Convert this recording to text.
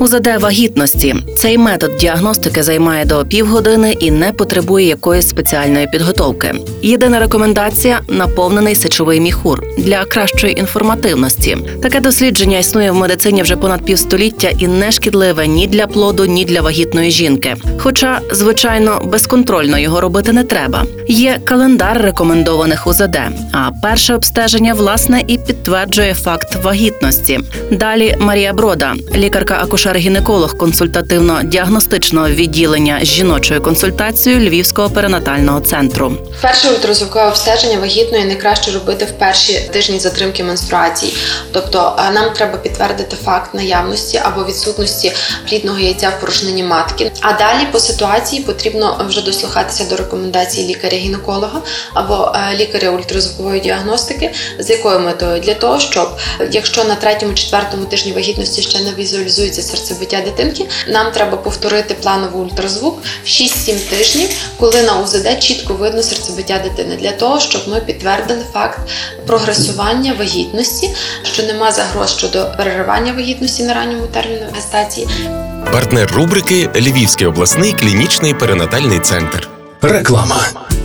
УЗД вагітності цей метод діагностики займає до півгодини і не потребує якоїсь спеціальної підготовки. Єдина рекомендація наповнений сечовий міхур для кращої інформативності. Таке дослідження існує в медицині вже понад півстоліття і не шкідливе ні для плоду, ні для вагітної жінки. Хоча, звичайно, безконтрольно його робити не треба. Є календар рекомендованих УЗД. А перше обстеження власне і підтверджує факт вагітності. Далі Марія Брода, лікарка акушер-гінеколог консультативно-діагностичного відділення з жіночою консультацією Львівського перинатального центру. Перше ультразвукове обстеження вагітної найкраще робити в перші тижні затримки менструації. Тобто е, нам треба підтвердити факт наявності або відсутності плідного яйця в порожнині матки. А далі по ситуації потрібно вже дослухатися до рекомендацій лікаря-гінеколога або е, лікаря ультразвукової діагностики. З якою метою? Для того, щоб якщо на третьому-четвертому тижні вагітності ще не візуалізується серцебиття дитинки, нам треба повторити плановий ультразвук в 6-7 тижнів, коли на УЗД чітко видно серцебиття дитини, для того, щоб ми підтвердили факт прогресування вагітності, що нема загроз щодо переривання вагітності на ранньому терміну гестації. Партнер рубрики Львівський обласний клінічний перинатальний центр. Реклама.